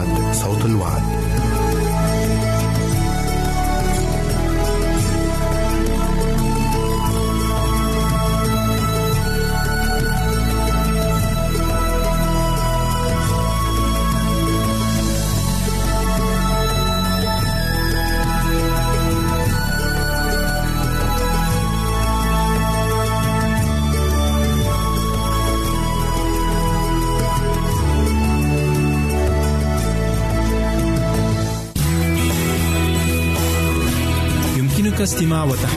الوعد صوت الوعد.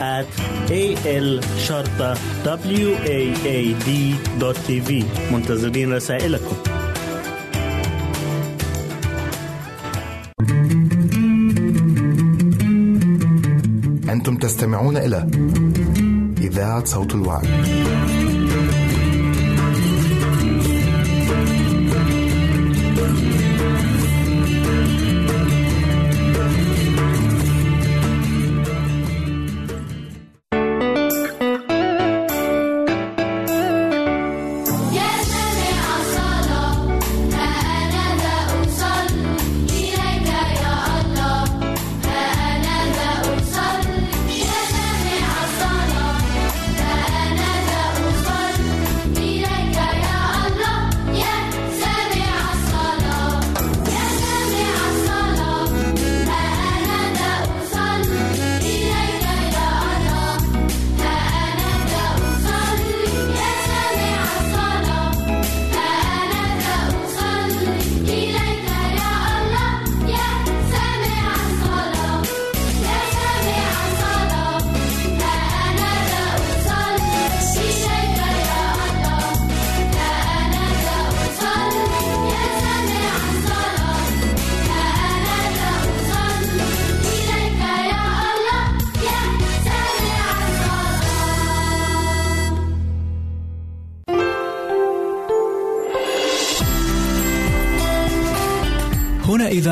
at a l شرطة w a a d دوت تي في منتظرين رسائلكم أنتم تستمعون إلى إذاعة صوت الوعد.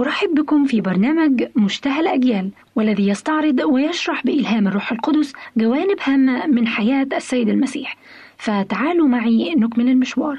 أرحب بكم في برنامج مشتهى الأجيال والذي يستعرض ويشرح بإلهام الروح القدس جوانب هامة من حياة السيد المسيح. فتعالوا معي نكمل المشوار.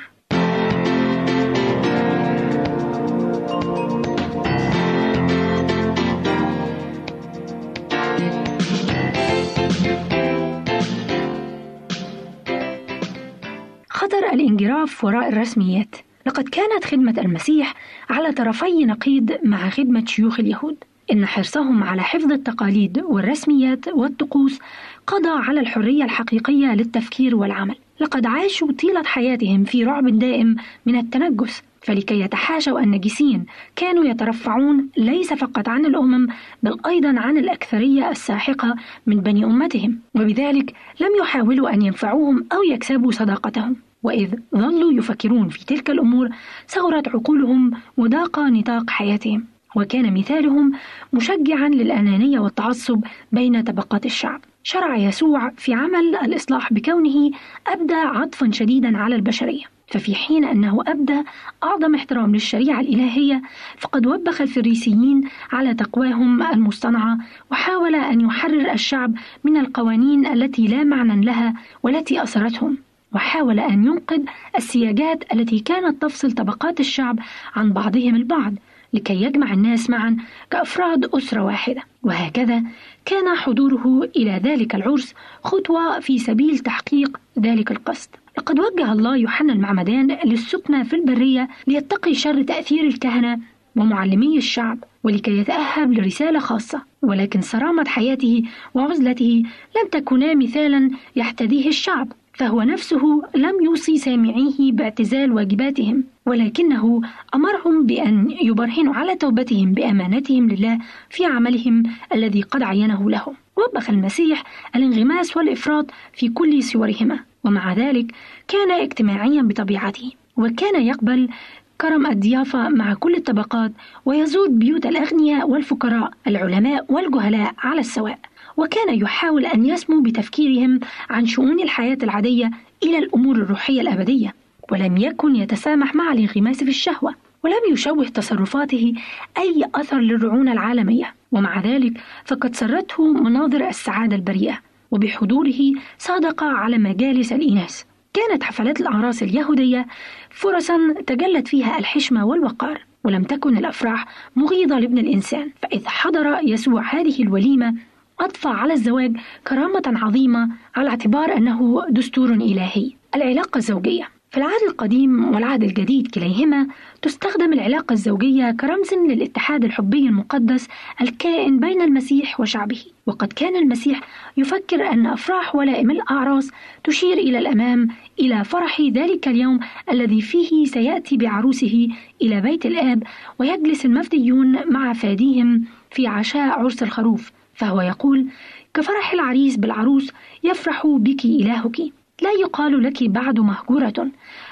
خطر الانجراف وراء الرسميات. لقد كانت خدمة المسيح على طرفي نقيض مع خدمة شيوخ اليهود إن حرصهم على حفظ التقاليد والرسميات والطقوس قضى على الحرية الحقيقية للتفكير والعمل. لقد عاشوا طيلة حياتهم في رعب دائم من التنجس فلكي يتحاشوا النجسين كانوا يترفعون ليس فقط عن الأمم بل أيضا عن الأكثرية الساحقة من بني أمتهم وبذلك لم يحاولوا أن ينفعوهم أو يكسبوا صداقتهم. وإذ ظلوا يفكرون في تلك الأمور صغرت عقولهم وضاق نطاق حياتهم وكان مثالهم مشجعا للأنانية والتعصب بين طبقات الشعب. شرع يسوع في عمل الإصلاح بكونه أبدى عطفا شديدا على البشرية. ففي حين أنه أبدى أعظم احترام للشريعة الإلهية فقد وبخ الفريسيين على تقواهم المصطنعة وحاول أن يحرر الشعب من القوانين التي لا معنى لها والتي أسرتهم وحاول أن ينقذ السياجات التي كانت تفصل طبقات الشعب عن بعضهم البعض لكي يجمع الناس معا كأفراد أسرة واحدة. وهكذا كان حضوره إلى ذلك العرس خطوة في سبيل تحقيق ذلك القصد. لقد وجه الله يوحنا المعمدان للسكنة في البرية ليتقي شر تأثير الكهنة ومعلمي الشعب ولكي يتأهب لرسالة خاصة. ولكن صرامة حياته وعزلته لم تكونا مثالا يحتذيه الشعب. فهو نفسه لم يوصي سامعيه باعتزال واجباتهم ولكنه أمرهم بأن يبرهنوا على توبتهم بأمانتهم لله في عملهم الذي قد عينه لهم. وبخ المسيح الانغماس والإفراط في كل صورهما ومع ذلك كان اجتماعيا بطبيعته وكان يقبل كرم الضيافة مع كل الطبقات ويزور بيوت الأغنياء والفقراء العلماء والجهلاء على السواء. وكان يحاول أن يسمو بتفكيرهم عن شؤون الحياة العادية إلى الأمور الروحية الأبدية ولم يكن يتسامح مع الانغماس في الشهوة ولم يشوه تصرفاته أي أثر للرعونة العالمية. ومع ذلك فقد سرته مناظر السعادة البريئة وبحضوره صادق على مجالس الإناث. كانت حفلات الأعراس اليهودية فرصا تجلت فيها الحشمة والوقار ولم تكن الأفراح مغيضة لابن الإنسان. فإذ حضر يسوع هذه الوليمة أضفى على الزواج كرامة عظيمة على اعتبار أنه دستور إلهي. العلاقة الزوجية. في العهد القديم والعهد الجديد كليهما تستخدم العلاقة الزوجية كرمز للاتحاد الحبي المقدس الكائن بين المسيح وشعبه. وقد كان المسيح يفكر أن أفراح ولائم الأعراس تشير إلى الأمام إلى فرح ذلك اليوم الذي فيه سيأتي بعروسه إلى بيت الآب ويجلس المفديون مع فاديهم في عشاء عرس الخروف. فهو يقول كفرح العريس بالعروس يفرح بك إلهك. لا يقال لك بعد مهجورة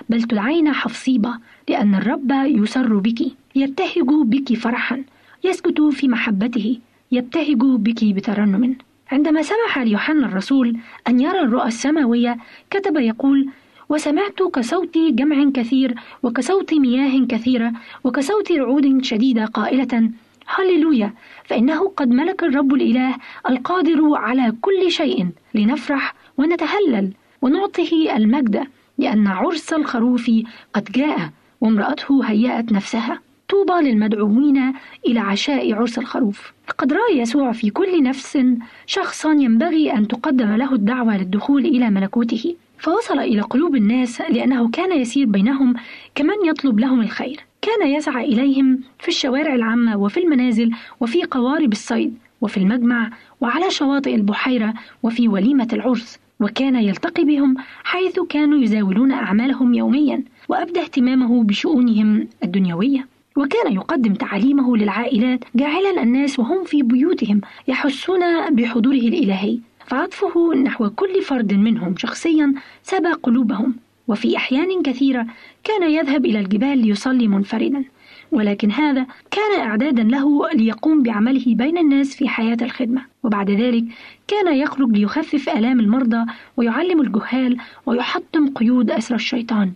بل تدعين حفصيبة لأن الرب يسر بك. يبتهج بك فرحا يسكت في محبته يبتهج بك بترنم. عندما سمح ليوحنا الرسول أن يرى الرؤى السماوية كتب يقول وسمعت كصوت جمع كثير وكصوت مياه كثيرة وكصوت رعود شديدة قائلة هللويا. فإنه قد ملك الرب الإله القادر على كل شيء لنفرح ونتهلل ونعطه المجد لأن عرس الخروف قد جاء وامرأته هيأت نفسها. طوبى للمدعوين إلى عشاء عرس الخروف. قد رأى يسوع في كل نفس شخصا ينبغي أن تقدم له الدعوة للدخول إلى ملكوته. فوصل إلى قلوب الناس لأنه كان يسير بينهم كمن يطلب لهم الخير. كان يسعى إليهم في الشوارع العامة وفي المنازل وفي قوارب الصيد وفي المجمع وعلى شواطئ البحيرة وفي وليمة العرس وكان يلتقي بهم حيث كانوا يزاولون أعمالهم يوميا وأبدى اهتمامه بشؤونهم الدنيوية. وكان يقدم تعاليمه للعائلات جاعلا الناس وهم في بيوتهم يحسون بحضوره الإلهي فعطفه نحو كل فرد منهم شخصيا سبى قلوبهم. وفي أحيان كثيرة كان يذهب إلى الجبال ليصلي منفردا ولكن هذا كان إعدادا له ليقوم بعمله بين الناس في حياة الخدمة. وبعد ذلك كان يخرج ليخفف آلام المرضى ويعلم الجهال ويحطم قيود أسر الشيطان.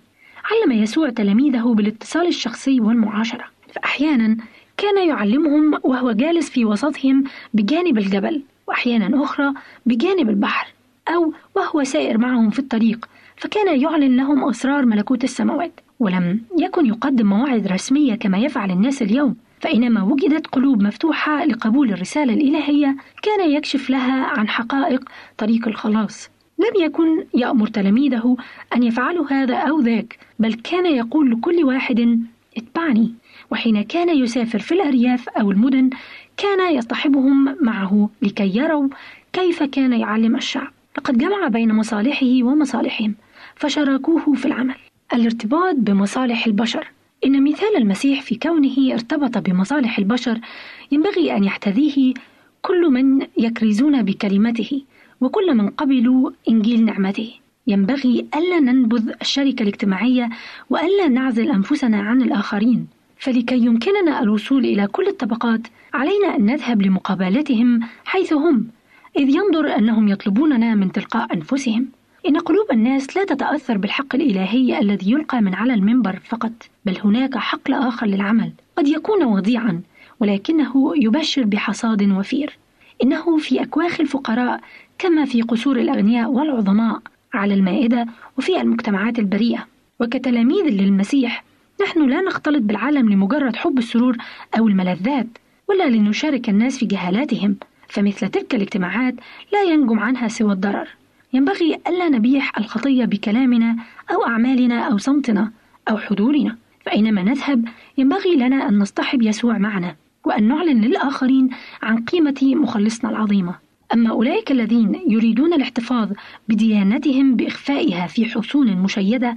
علم يسوع تلاميذه بالاتصال الشخصي والمعاشرة. فأحيانا كان يعلمهم وهو جالس في وسطهم بجانب الجبل وأحيانا أخرى بجانب البحر أو وهو سائر معهم في الطريق فكان يعلن لهم أسرار ملكوت السماوات ولم يكن يقدم مواعظ رسمية كما يفعل الناس اليوم. فإنما وجدت قلوب مفتوحة لقبول الرسالة الإلهية كان يكشف لها عن حقائق طريق الخلاص. لم يكن يأمر تلاميذه أن يفعلوا هذا أو ذاك بل كان يقول لكل واحد اتبعني وحين كان يسافر في الأرياف أو المدن كان يصطحبهم معه لكي يروا كيف كان يعلم الشعب. لقد جمع بين مصالحه ومصالحهم. فشاركوه في العمل. الارتباط بمصالح البشر. إن مثال المسيح في كونه ارتبط بمصالح البشر ينبغي أن يحتذيه كل من يكرزون بكلمته وكل من قبلوا إنجيل نعمته. ينبغي ألا ننبذ الشركة الاجتماعية وألا نعزل أنفسنا عن الآخرين. فلكي يمكننا الوصول إلى كل الطبقات علينا أن نذهب لمقابلتهم حيث هم إذ ينظر أنهم يطلبوننا من تلقاء أنفسهم. إن قلوب الناس لا تتأثر بالحق الإلهي الذي يلقى من على المنبر فقط بل هناك حقل آخر للعمل. قد يكون وضيعا ولكنه يبشر بحصاد وفير. إنه في أكواخ الفقراء كما في قصور الأغنياء والعظماء على المائدة وفي المجتمعات البريئة. وكتلاميذ للمسيح نحن لا نختلط بالعالم لمجرد حب السرور أو الملذات ولا لنشارك الناس في جهالاتهم. فمثل تلك الاجتماعات لا ينجم عنها سوى الضرر. ينبغي ألا نبيح الخطية بكلامنا أو أعمالنا أو صمتنا أو حضورنا فأينما نذهب ينبغي لنا أن نصطحب يسوع معنا وأن نعلن للآخرين عن قيمة مخلصنا العظيمة. أما أولئك الذين يريدون الاحتفاظ بديانتهم بإخفائها في حصون مشيدة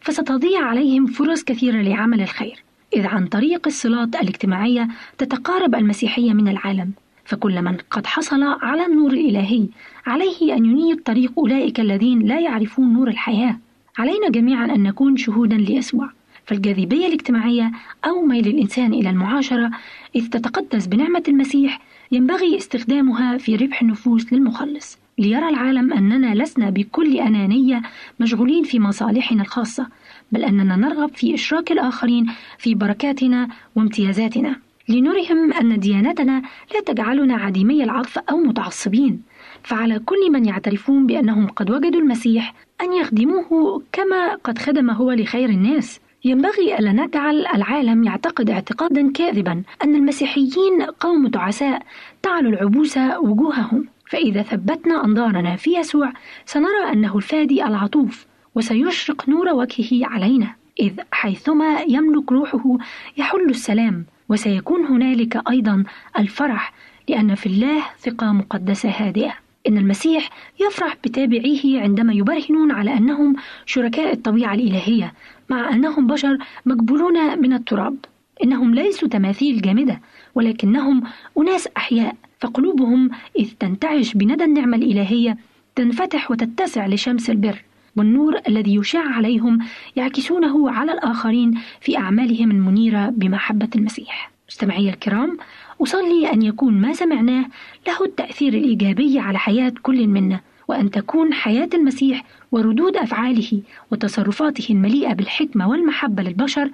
فستضيع عليهم فرص كثيرة لعمل الخير إذ عن طريق الصلات الاجتماعية تتقارب المسيحية من العالم. فكل من قد حصل على النور الإلهي عليه أن ينير طريق أولئك الذين لا يعرفون نور الحياة. علينا جميعا أن نكون شهودا ليسوع فالجاذبية الاجتماعية أو ميل الإنسان إلى المعاشرة إذ تتقدس بنعمة المسيح ينبغي استخدامها في ربح النفوس للمخلص. ليرى العالم أننا لسنا بكل أنانية مشغولين في مصالحنا الخاصة بل أننا نرغب في إشراك الآخرين في بركاتنا وامتيازاتنا. لنرهم أن ديانتنا لا تجعلنا عديمي العطف أو متعصبين. فعلى كل من يعترفون بأنهم قد وجدوا المسيح أن يخدموه كما قد خدم هو لخير الناس. ينبغي ألا نجعل العالم يعتقد اعتقادا كاذبا أن المسيحيين قوم تعساء تعلو العبوس وجوههم. فإذا ثبتنا أنظارنا في يسوع سنرى أنه الفادي العطوف وسيشرق نور وجهه علينا. إذ حيثما يملك روحه يحل السلام وسيكون هنالك أيضا الفرح لأن في الله ثقة مقدسة هادئة. إن المسيح يفرح بتابعيه عندما يبرهنون على أنهم شركاء الطبيعة الإلهية مع أنهم بشر مقبولون من التراب. إنهم ليسوا تماثيل جامدة ولكنهم أناس أحياء. فقلوبهم إذ تنتعش بندى النعمة الإلهية تنفتح وتتسع لشمس البر. والنور الذي يشع عليهم يعكسونه على الآخرين في أعمالهم المنيرة بمحبة المسيح. مستمعي الكرام أصلي أن يكون ما سمعناه له التأثير الإيجابي على حياة كل منا وأن تكون حياة المسيح وردود أفعاله وتصرفاته المليئة بالحكمة والمحبة للبشر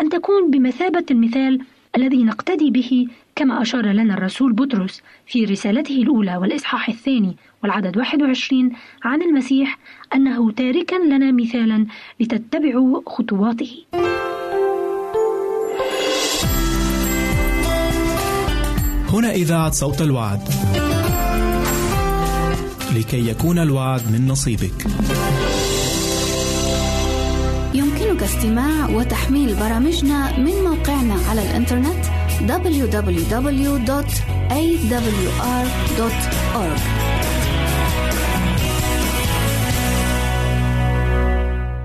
أن تكون بمثابة المثال الذي نقتدي به كما أشار لنا الرسول بطرس في رسالته الأولى والإصحاح الثاني والعدد 21 عن المسيح أنه تاركا لنا مثالا لتتبعوا خطواته. هنا إذاعة صوت الوعد. لكي يكون الوعد من نصيبك. يمكنك استماع وتحميل برامجنا من موقعنا على الإنترنت www.awr.org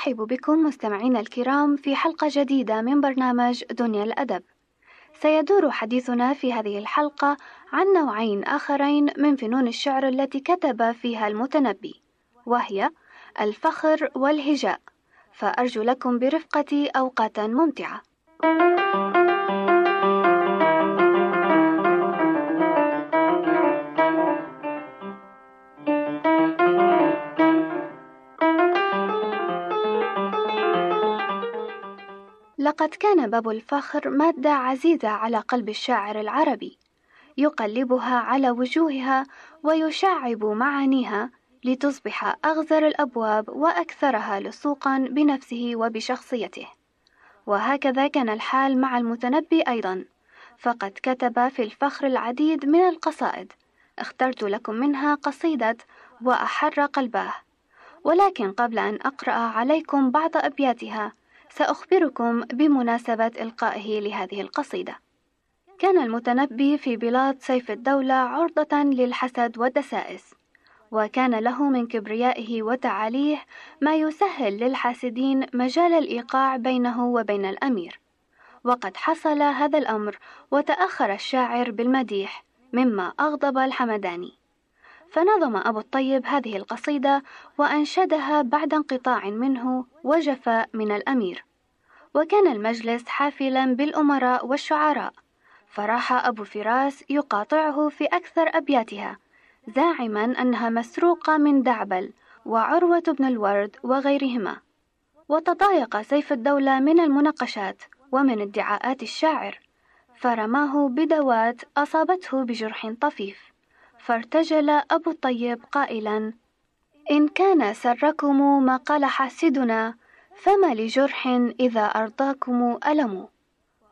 أرحب بكم مستمعينا الكرام في حلقة جديدة من برنامج دنيا الأدب. سيدور حديثنا في هذه الحلقة عن نوعين آخرين من فنون الشعر التي كتب فيها المتنبي، وهي الفخر والهجاء. فأرجو لكم برفقتي أوقاتا ممتعة. لقد كان باب الفخر مادة عزيزة على قلب الشاعر العربي، يقلبها على وجوهها ويشعب معانيها لتصبح أغزر الأبواب وأكثرها لصوقا بنفسه وبشخصيته. وهكذا كان الحال مع المتنبي أيضا، فقد كتب في الفخر العديد من القصائد، اخترت لكم منها قصيدة وأحر قلباه. ولكن قبل أن أقرأ عليكم بعض أبياتها سأخبركم بمناسبة إلقائه لهذه القصيدة. كان المتنبي في بلاد سيف الدولة عرضة للحسد والدسائس، وكان له من كبريائه وتعاليه ما يسهل للحاسدين مجال الإيقاع بينه وبين الأمير. وقد حصل هذا الأمر وتأخر الشاعر بالمديح مما أغضب الحمداني. فنظم أبو الطيب هذه القصيدة وأنشدها بعد انقطاع منه وجفاء من الأمير. وكان المجلس حافلا بالأمراء والشعراء فراح أبو فراس يقاطعه في أكثر أبياتها زاعما أنها مسروقة من دعبل وعروة بن الورد وغيرهما. وتضايق سيف الدولة من المناقشات ومن ادعاءات الشاعر فرماه بدوات أصابته بجرح طفيف. فارتجل أبو الطيب قائلا إن كان سركم ما قال حاسدنا فما لجرح إذا أرضاكم ألم؟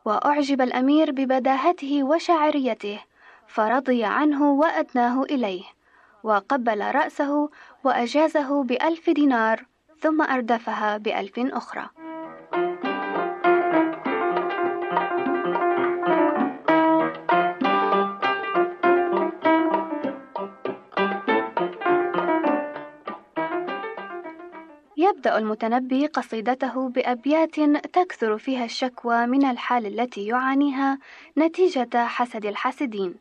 وأعجب الأمير ببداهته وشاعريته فرضي عنه وأدناه إليه وقبل رأسه وأجازه بألف دينار ثم أردفها بألف أخرى. يبدأ المتنبي قصيدته بأبيات تكثر فيها الشكوى من الحال التي يعانيها نتيجة حسد الحاسدين،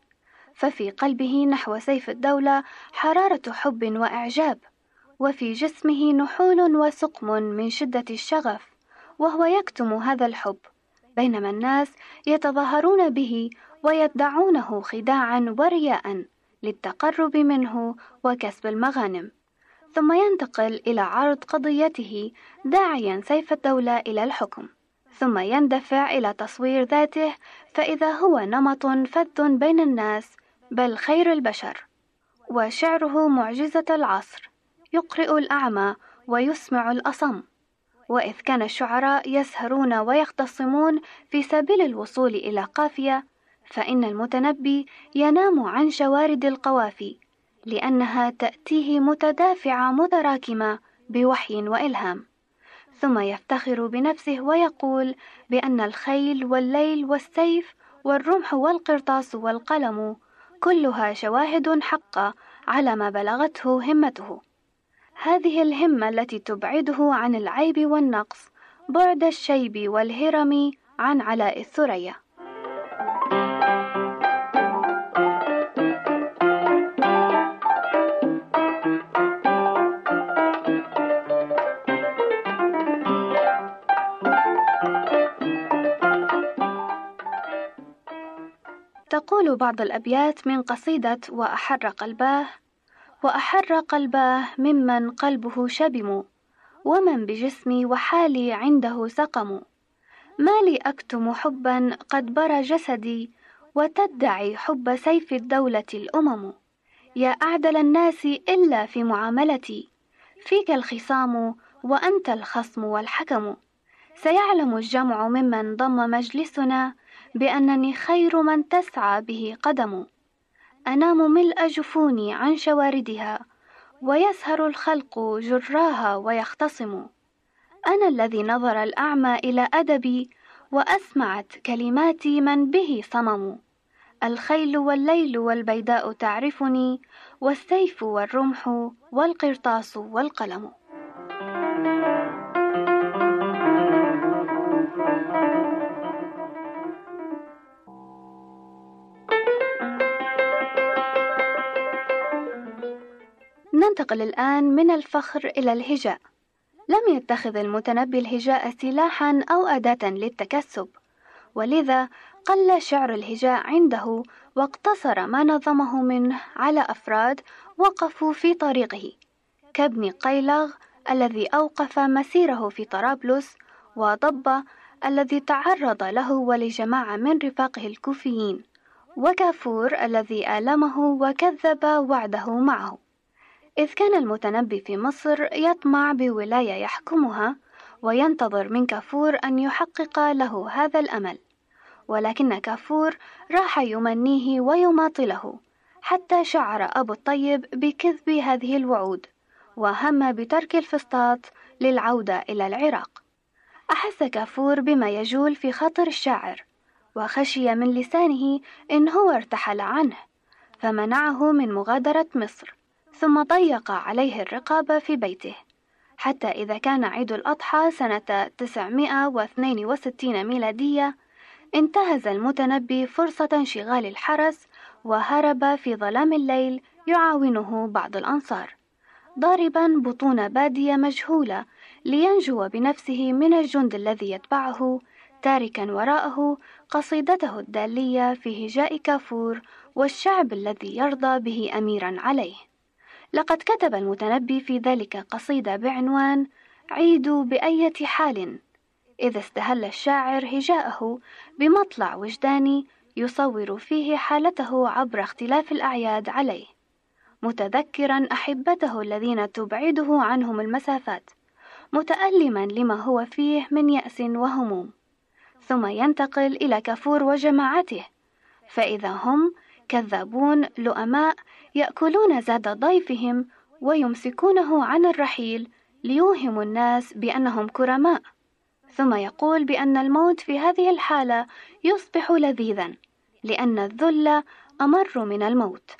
ففي قلبه نحو سيف الدولة حرارة حب وإعجاب، وفي جسمه نحول وسقم من شدة الشغف، وهو يكتم هذا الحب، بينما الناس يتظاهرون به ويدعونه خداعا ورياء للتقرب منه وكسب المغانم. ثم ينتقل إلى عرض قضيته داعيا سيف الدولة إلى الحكم. ثم يندفع إلى تصوير ذاته فإذا هو نمط فذ بين الناس بل خير البشر. وشعره معجزة العصر يقرئ الأعمى ويسمع الأصم. وإذ كان الشعراء يسهرون ويختصمون في سبيل الوصول إلى قافية فإن المتنبي ينام عن شوارد القوافي. لأنها تأتيه متدافعة متراكمة بوحي وإلهام. ثم يفتخر بنفسه ويقول بأن الخيل والليل والسيف والرمح والقرطاس والقلم كلها شواهد حقة على ما بلغته همته. هذه الهمة التي تبعده عن العيب والنقص بعد الشيب والهرم عن علاء الثريا. تقول بعض الأبيات من قصيدة وأحر قلباه وأحر قلباه ممن قلبه شبم ومن بجسمي وحالي عنده سقم. ما لي أكتم حبا قد برى جسدي وتدعي حب سيف الدولة الأمم. يا أعدل الناس إلا في معاملتي فيك الخصام وأنت الخصم والحكم. سيعلم الجمع ممن ضم مجلسنا بأنني خير من تسعى به قدم. أنام ملء جفوني عن شواردها ويسهر الخلق جراها ويختصم. أنا الذي نظر الأعمى إلى أدبي وأسمعت كلماتي من به صمم. الخيل والليل والبيداء تعرفني والسيف والرمح والقرطاس والقلم. ننتقل الآن من الفخر إلى الهجاء. لم يتخذ المتنبي الهجاء سلاحا أو أداة للتكسب. ولذا قل شعر الهجاء عنده واقتصر ما نظمه منه على أفراد وقفوا في طريقه. كابن قيلغ الذي أوقف مسيره في طرابلس وضب الذي تعرض له ولجماعة من رفاقه الكوفيين وكافور الذي آلمه وكذب وعده معه. إذ كان المتنبي في مصر يطمع بولاية يحكمها وينتظر من كافور أن يحقق له هذا الأمل. ولكن كافور راح يمنيه ويماطله حتى شعر أبو الطيب بكذب هذه الوعود وهم بترك الفسطاط للعودة إلى العراق. أحس كافور بما يجول في خاطر الشاعر وخشي من لسانه إن هو ارتحل عنه فمنعه من مغادرة مصر. ثم ضيق عليه الرقابة في بيته حتى إذا كان عيد الأضحى سنة 962 ميلادية انتهز المتنبي فرصة انشغال الحرس وهرب في ظلام الليل يعاونه بعض الأنصار ضاربا بطون بادية مجهولة لينجو بنفسه من الجند الذي يتبعه تاركا وراءه قصيدته الدالية في هجاء كافور والشعب الذي يرضى به أميرا عليه. لقد كتب المتنبي في ذلك قصيدة بعنوان عيدوا بأية حال إذا استهل الشاعر هجاءه بمطلع وجداني يصور فيه حالته عبر اختلاف الأعياد عليه متذكرا أحبته الذين تبعده عنهم المسافات متألما لما هو فيه من يأس وهموم ثم ينتقل إلى كافور وجماعته فإذا هم كذابون لؤماء يأكلون زاد ضيفهم ويمسكونه عن الرحيل ليوهموا الناس بأنهم كرماء. ثم يقول بأن الموت في هذه الحالة يصبح لذيذا لأن الذل أمر من الموت.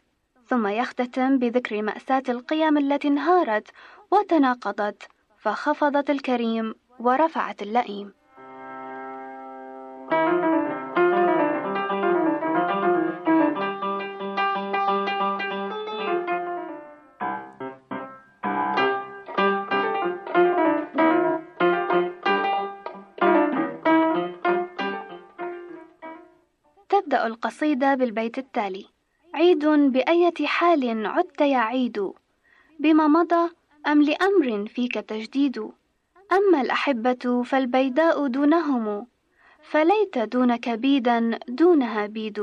ثم يختتم بذكر مأساة القيم التي انهارت وتناقضت فخفضت الكريم ورفعت اللئيم. القصيدة بالبيت التالي. عيد بأية حال عدت يا عيد. بما مضى أم لأمر فيك تجديد. أما الأحبة فالبيداء دونهم. فليت دونك بيدا دونها بيد.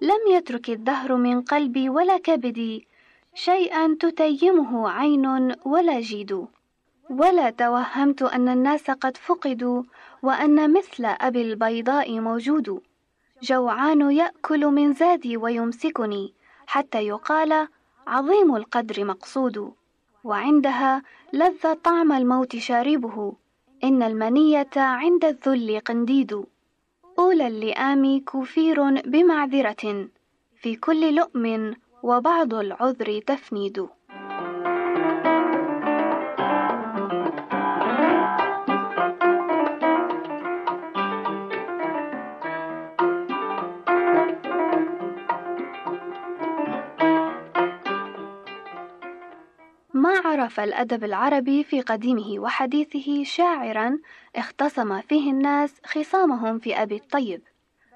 لم يترك الدهر من قلبي ولا كبدي شيئا تتيمه عين ولا جيد. ولا توهمت أن الناس قد فقدوا وأن مثل أبي البيضاء موجود. جوعان يأكل من زادي ويمسكني حتى يقال عظيم القدر مقصود. وعندها لذ طعم الموت شاربه إن المنية عند الذل قنديد. أولى اللئام كفير بمعذرة في كل لؤم وبعض العذر تفنيد. عرف الأدب العربي في قديمه وحديثه شاعرا اختصم فيه الناس خصامهم في أبي الطيب.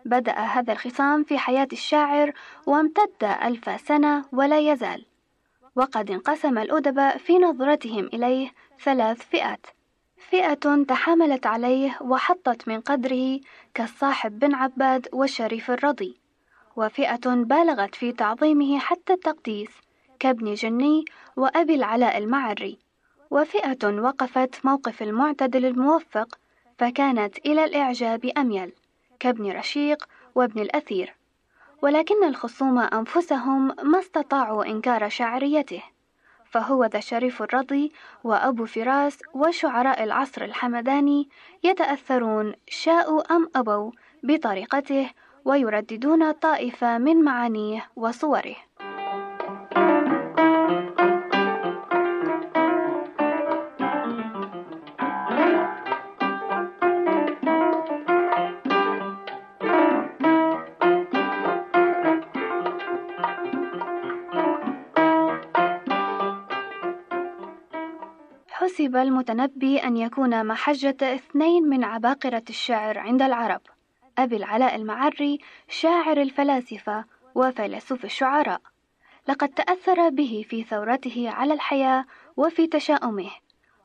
بدأ هذا الخصام في حياة الشاعر وامتد ألف سنة ولا يزال. وقد انقسم الأدباء في نظرتهم إليه ثلاث فئات. فئة تحاملت عليه وحطت من قدره كالصاحب بن عباد والشريف الرضي. وفئة بالغت في تعظيمه حتى التقديس كابن جني وأبي العلاء المعري وفئة وقفت موقف المعتدل الموفق فكانت إلى الإعجاب أميل كابن رشيق وابن الأثير ولكن الخصوم أنفسهم ما استطاعوا إنكار شعريته فهو ذا شريف الرضي وأبو فراس وشعراء العصر الحمداني يتأثرون شاءوا أم أبوا بطريقته ويرددون طائفة من معانيه وصوره. حسب المتنبي أن يكون محجة اثنين من عباقرة الشعر عند العرب أبي العلاء المعري شاعر الفلاسفة وفيلسوف الشعراء. لقد تأثر به في ثورته على الحياة وفي تشاؤمه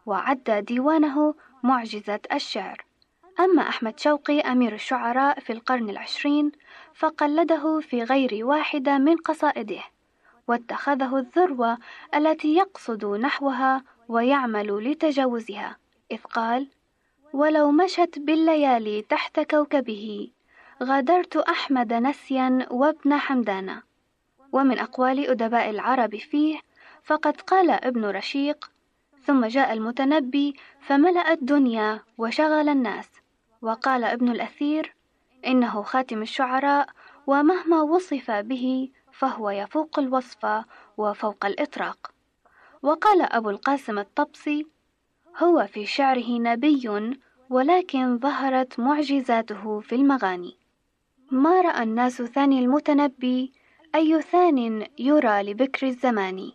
وعد ديوانه معجزة الشعر. أما أحمد شوقي أمير الشعراء في القرن العشرين فقلده في غير واحدة من قصائده واتخذه الذروة التي يقصد نحوها ويعمل لتجاوزها. إذ قال ولو مشت بالليالي تحت كوكبه غادرت أحمد نسيا وابن حمدان. ومن أقوال أدباء العرب فيه فقد قال ابن رشيق ثم جاء المتنبي فملأ الدنيا وشغل الناس. وقال ابن الأثير إنه خاتم الشعراء ومهما وصف به فهو يفوق الوصف وفوق الإطراق. وقال أبو القاسم الطبسي هو في شعره نبي ولكن ظهرت معجزاته في المغاني. ما رأى الناس ثاني المتنبي أي ثان يرى لبكر الزمان.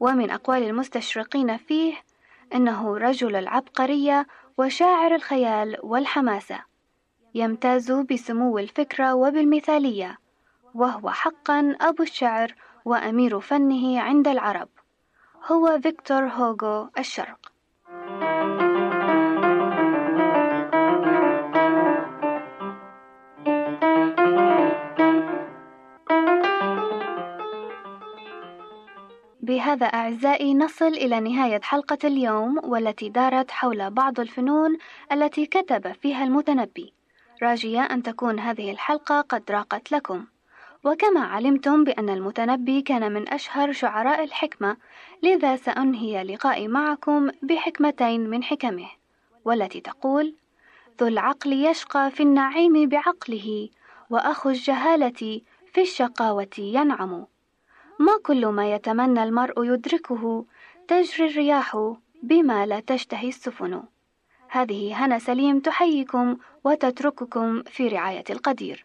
ومن أقوال المستشرقين فيه إنه رجل العبقرية وشاعر الخيال والحماسة. يمتاز بسمو الفكرة وبالمثالية وهو حقا أبو الشعر وأمير فنه عند العرب. هو فيكتور هوغو الشرق. بهذا أعزائي نصل إلى نهاية حلقة اليوم والتي دارت حول بعض الفنون التي كتب فيها المتنبي. راجية أن تكون هذه الحلقة قد راقت لكم. وكما علمتم بأن المتنبي كان من أشهر شعراء الحكمة لذا سأنهي لقائي معكم بحكمتين من حكمه والتي تقول ذو العقل يشقى في النعيم بعقله وأخو الجهالة في الشقاوة ينعم. ما كل ما يتمنى المرء يدركه تجري الرياح بما لا تشتهي السفن. هذه هنا سليم تحييكم وتترككم في رعاية القدير.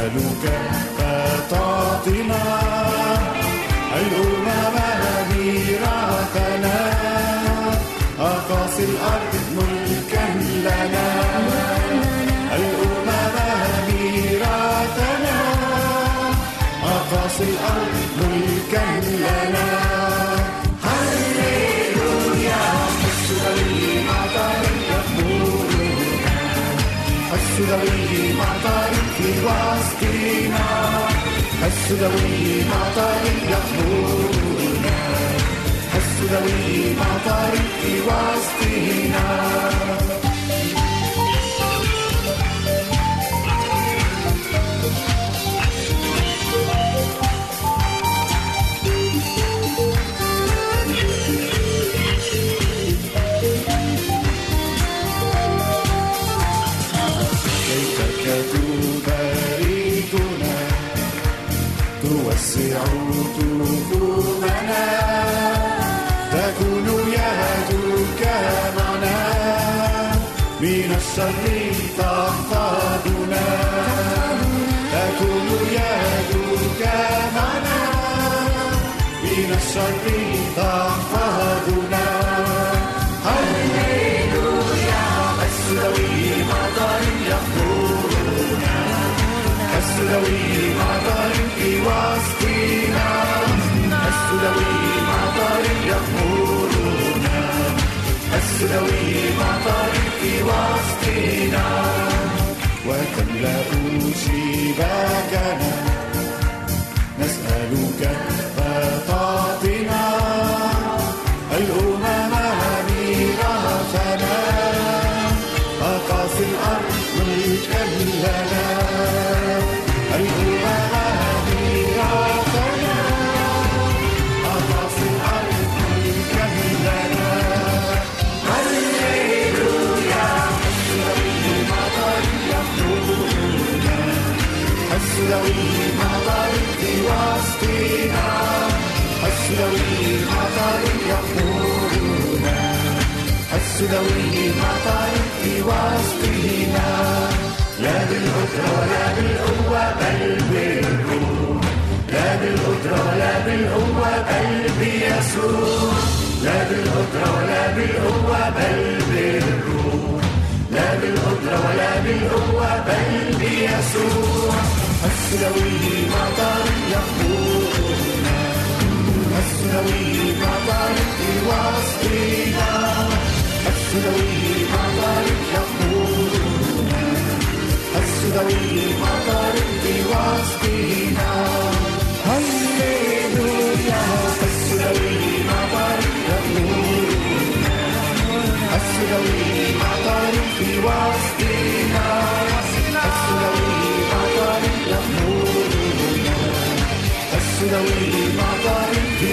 نسألك فتعطنا حس ذوي مطر يأمرنا حس ذوي مطر في وسطنا. الشر تحفظنا تكون يدك معنا من الشر تحفظنا هللويا حس ذوي مطر يأمرنا حس ذوي مطر في وسطنا حس ذوي مطر يأمرنا حس ذوي مطر وسطنا وتملأ شباكنا نسألك فتعطنا ذوي مطر في وسطنا لا بالقدرة ولا بالقوة بل بالروح لا بالقدرة ولا بالقوة بل بيسوع لا بالقدرة ولا بالقوة بل بالروح لا بالقدرة ولا بالقوة بل بيسوع السلوي مطر يقودنا السلوي مطر في وسطنا السلوي مطر مطر في وسطنا هللويا السلوي مطر مطر في وسطنا السلوي مطر يأمرنا السلوي مطر في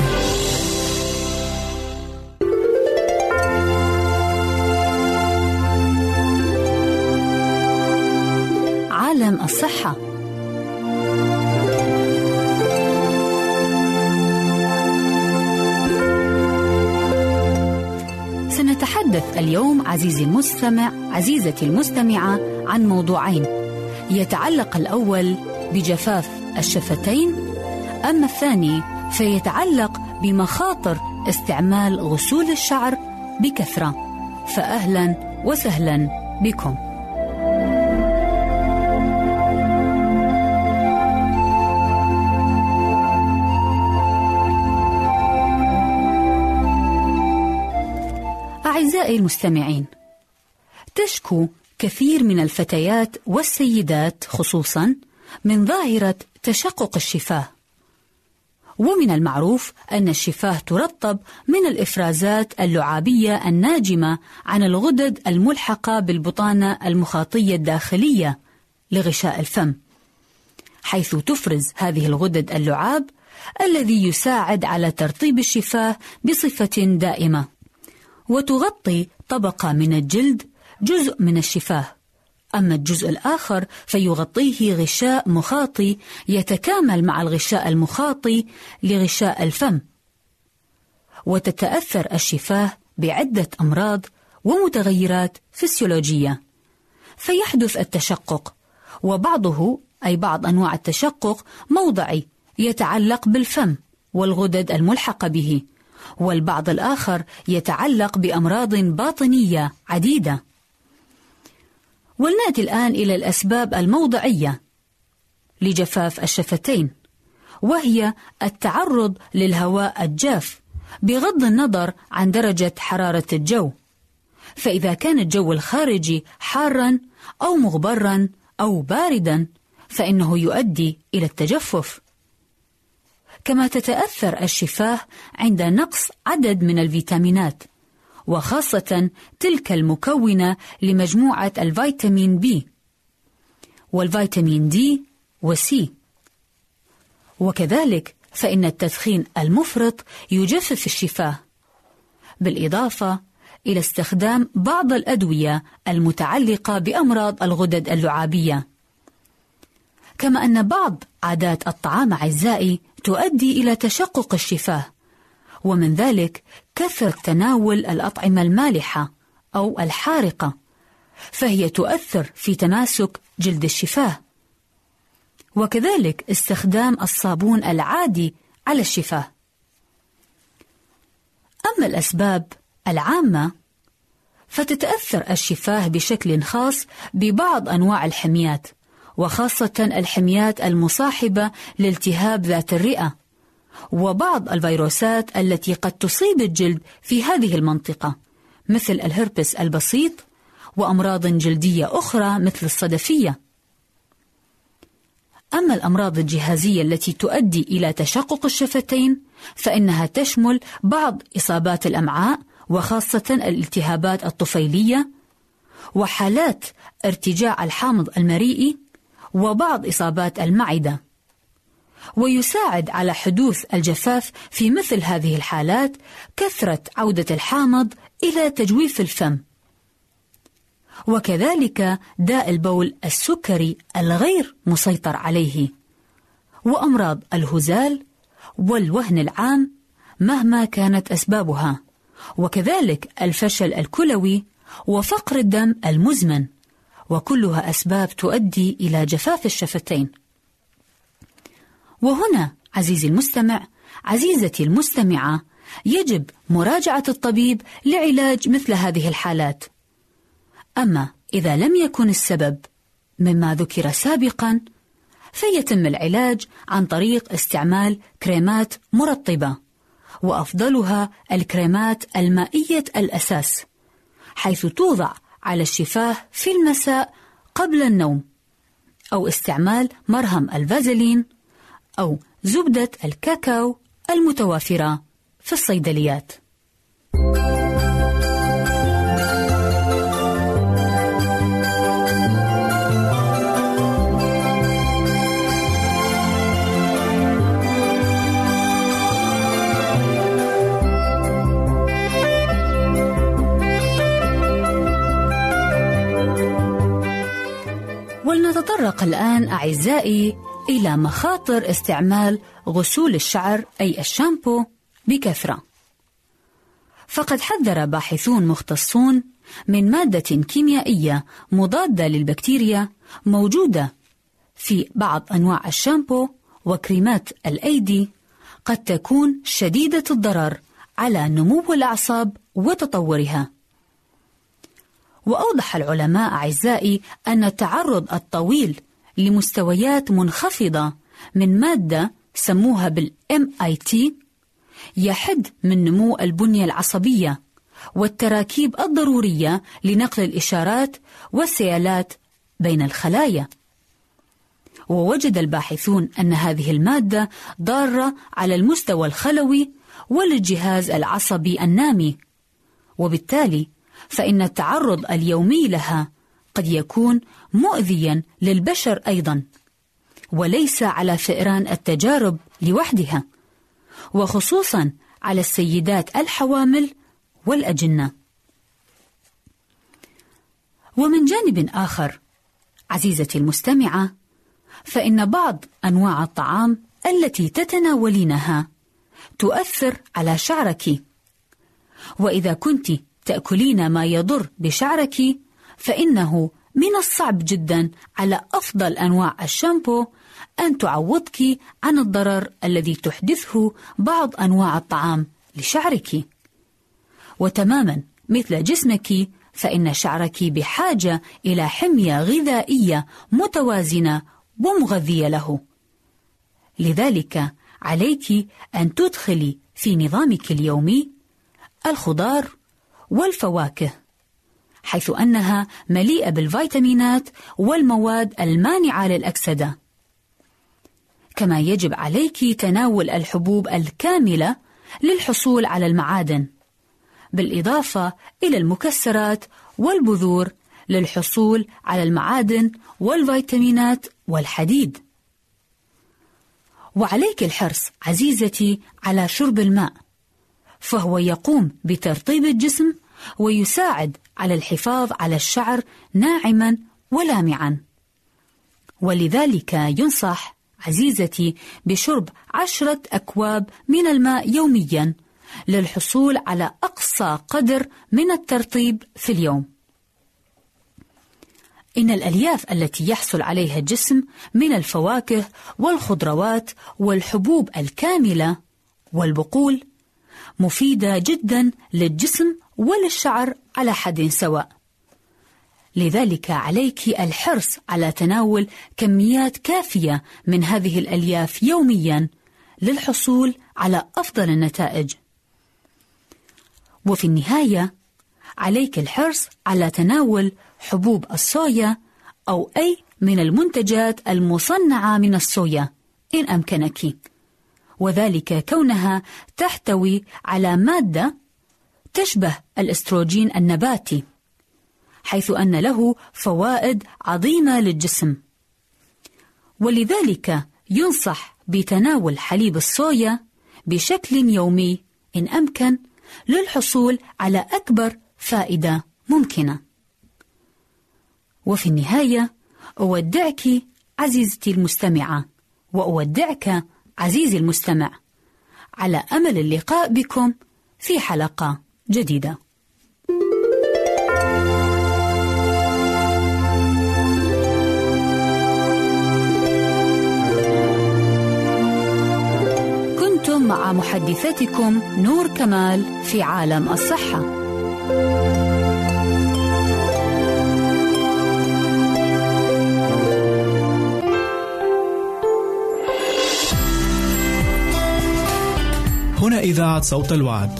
اليوم عزيزي المستمع عزيزتي المستمعة عن موضوعين. يتعلق الأول بجفاف الشفتين أما الثاني فيتعلق بمخاطر استعمال غسول الشعر بكثرة. فأهلا وسهلا بكم. أعزائي المستمعين. تشكو كثير من الفتيات والسيدات خصوصا من ظاهرة تشقق الشفاه. ومن المعروف أن الشفاه ترطب من الإفرازات اللعابية الناجمة عن الغدد الملحقة بالبطانة المخاطية الداخلية لغشاء الفم حيث تفرز هذه الغدد اللعاب الذي يساعد على ترطيب الشفاه بصفة دائمة. وتغطي طبقة من الجلد جزء من الشفاه. أما الجزء الآخر فيغطيه غشاء مخاطي يتكامل مع الغشاء المخاطي لغشاء الفم. وتتأثر الشفاه بعدة أمراض ومتغيرات فسيولوجية. فيحدث التشقق وبعضه أي بعض أنواع التشقق موضعي يتعلق بالفم والغدد الملحقة به. والبعض الآخر يتعلق بأمراض باطنية عديدة. ولنأتي الآن إلى الأسباب الموضعية لجفاف الشفتين وهي التعرض للهواء الجاف بغض النظر عن درجة حرارة الجو. فإذا كان الجو الخارجي حارا أو مغبرا أو باردا فإنه يؤدي إلى التجفف. كما تتأثر الشفاه عند نقص عدد من الفيتامينات وخاصة تلك المكونة لمجموعة الفيتامين بي والفيتامين دي وسي. وكذلك فإن التدخين المفرط يجفف الشفاه بالإضافة إلى استخدام بعض الأدوية المتعلقة بأمراض الغدد اللعابية. كما أن بعض عادات الطعام أعزائي تؤدي إلى تشقق الشفاه. ومن ذلك كثرة تناول الأطعمة المالحة أو الحارقة فهي تؤثر في تماسك جلد الشفاه. وكذلك استخدام الصابون العادي على الشفاه. أما الأسباب العامة فتتأثر الشفاه بشكل خاص ببعض أنواع الحميات وخاصة الحميات المصاحبة لالتهاب ذات الرئة وبعض الفيروسات التي قد تصيب الجلد في هذه المنطقة مثل الهربس البسيط وأمراض جلدية أخرى مثل الصدفية. أما الأمراض الجهازية التي تؤدي إلى تشقق الشفتين فإنها تشمل بعض إصابات الأمعاء وخاصة الالتهابات الطفيلية وحالات ارتجاع الحامض المريئي وبعض إصابات المعدة. ويساعد على حدوث الجفاف في مثل هذه الحالات كثرة عودة الحامض إلى تجويف الفم. وكذلك داء البول السكري الغير مسيطر عليه وأمراض الهزال والوهن العام مهما كانت أسبابها وكذلك الفشل الكلوي وفقر الدم المزمن وكلها أسباب تؤدي إلى جفاف الشفتين. وهنا عزيزي المستمع عزيزتي المستمعة يجب مراجعة الطبيب لعلاج مثل هذه الحالات. أما إذا لم يكن السبب مما ذكر سابقا فيتم العلاج عن طريق استعمال كريمات مرطبة وأفضلها الكريمات المائية الأساس حيث توضع على الشفاه في المساء قبل النوم أو استعمال مرهم الفازلين أو زبدة الكاكاو المتوافرة في الصيدليات. ولنتطرق الآن أعزائي إلى مخاطر استعمال غسول الشعر أي الشامبو بكثرة. فقد حذر باحثون مختصون من مادة كيميائية مضادة للبكتيريا موجودة في بعض أنواع الشامبو وكريمات الأيدي قد تكون شديدة الضرر على نمو الأعصاب وتطورها. وأوضح العلماء أعزائي أن التعرض الطويل لمستويات منخفضة من مادة سموها بال MIT يحد من نمو البنية العصبية والتراكيب الضرورية لنقل الإشارات والسيالات بين الخلايا. ووجد الباحثون أن هذه المادة ضارة على المستوى الخلوي وللجهاز العصبي النامي، وبالتالي فإن التعرض اليومي لها قد يكون مؤذيا للبشر أيضا وليس على فئران التجارب لوحدها وخصوصا على السيدات الحوامل والأجنة. ومن جانب آخر عزيزتي المستمعة فإن بعض أنواع الطعام التي تتناولينها تؤثر على شعرك. وإذا كنت تأكلين ما يضر بشعرك فإنه من الصعب جدا على أفضل أنواع الشامبو أن تعوضك عن الضرر الذي تحدثه بعض أنواع الطعام لشعرك. وتماما مثل جسمك فإن شعرك بحاجة إلى حمية غذائية متوازنة ومغذية له. لذلك عليك أن تدخلي في نظامك اليومي الخضار والفواكه حيث أنها مليئة بالفيتامينات والمواد المانعة للأكسدة. كما يجب عليك تناول الحبوب الكاملة للحصول على المعادن بالإضافة إلى المكسرات والبذور للحصول على المعادن والفيتامينات والحديد. وعليك الحرص عزيزتي على شرب الماء فهو يقوم بترطيب الجسم ويساعد على الحفاظ على الشعر ناعما ولامعا. ولذلك ينصح عزيزتي بشرب عشرة أكواب من الماء يوميا للحصول على أقصى قدر من الترطيب في اليوم. إن الألياف التي يحصل عليها الجسم من الفواكه والخضروات والحبوب الكاملة والبقول مفيدة جدا للجسم وللشعر على حد سواء. لذلك عليك الحرص على تناول كميات كافية من هذه الألياف يوميا للحصول على أفضل النتائج. وفي النهاية عليك الحرص على تناول حبوب الصويا أو أي من المنتجات المصنعة من الصويا إن أمكنك. وذلك كونها تحتوي على مادة تشبه الأستروجين النباتي حيث أن له فوائد عظيمة للجسم. ولذلك ينصح بتناول حليب الصويا بشكل يومي إن أمكن للحصول على أكبر فائدة ممكنة. وفي النهاية أودعك عزيزتي المستمعة وأودعك عزيزي المستمع على أمل اللقاء بكم في حلقة جديدة كنتم مع محدثتكم نور كمال في عالم الصحة هنا إذاعة صوت الوعد.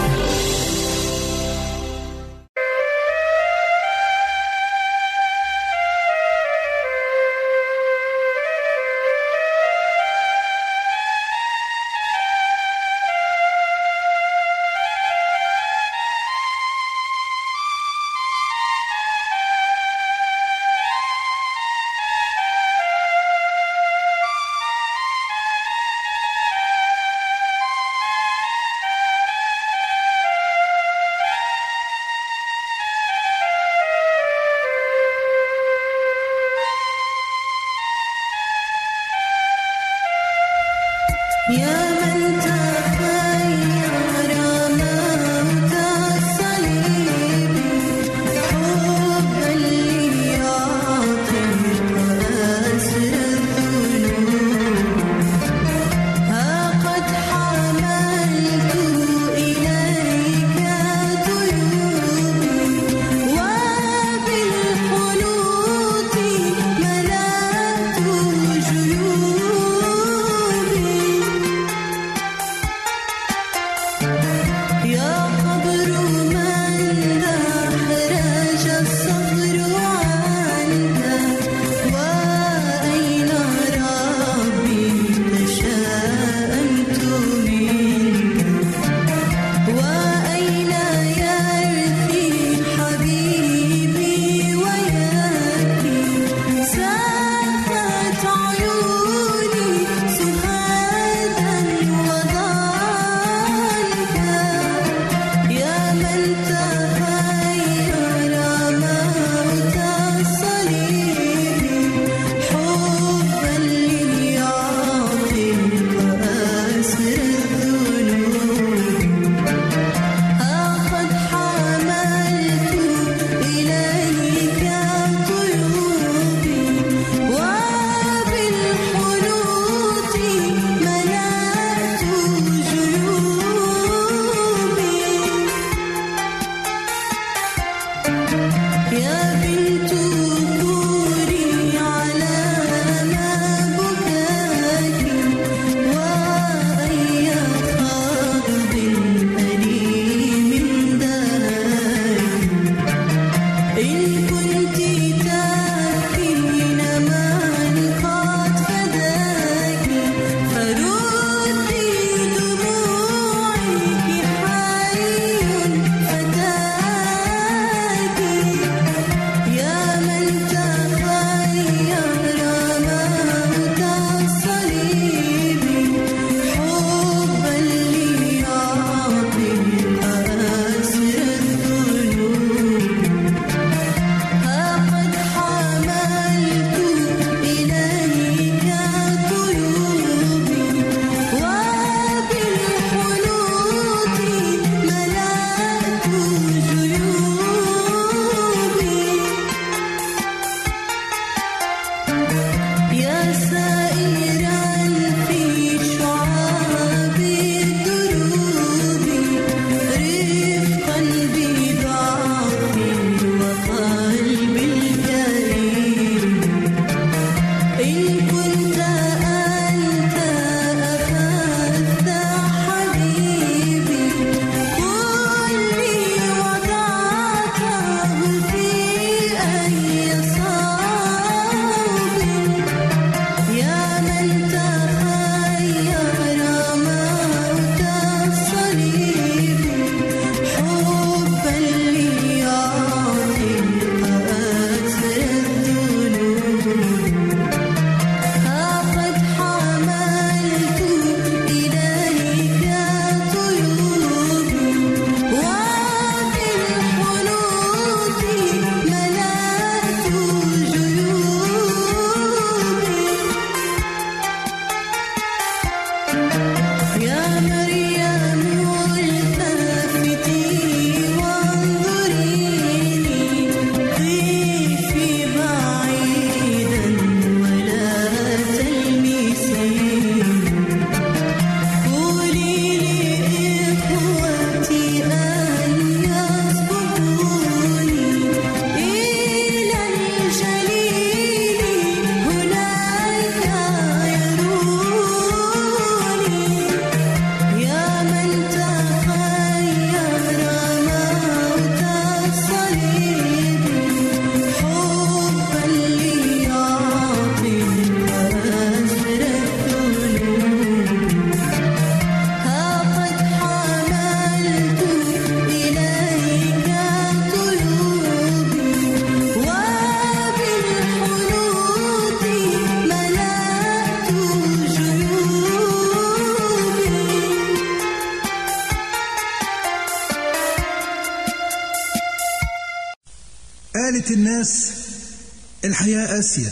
قاسية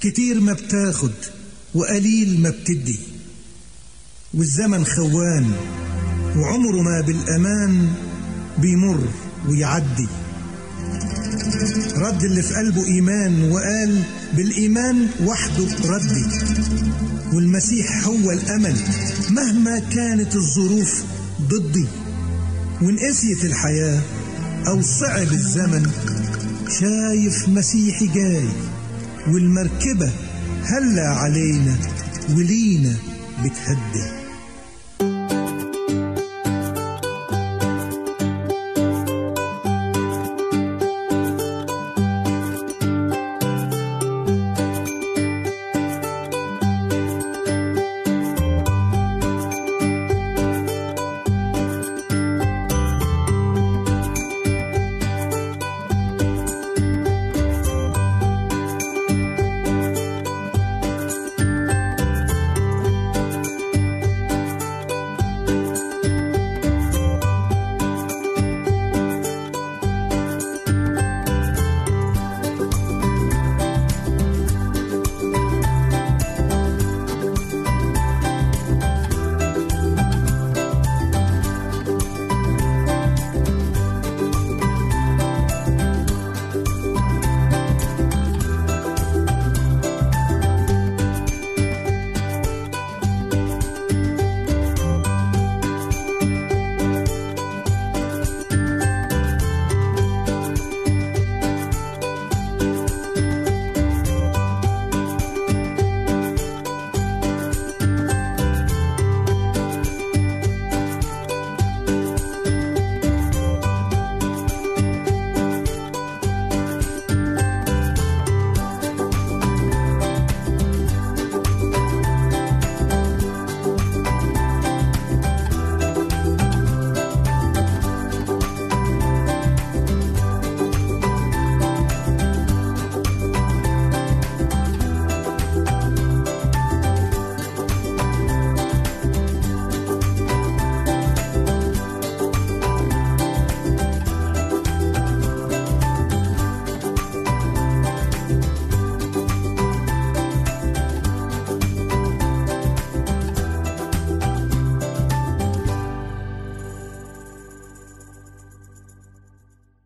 كتير ما بتاخد وقليل ما بتدي. والزمن خوان وعمره ما بالأمان بيمر ويعدي. رد اللي في قلبه إيمان وقال بالإيمان وحده ردي. والمسيح هو الأمل مهما كانت الظروف ضدي. وإن قسيت الحياة أو صعب الزمن شايف مسيحي جاي. والمركبة هلا علينا ولينا بتهدي.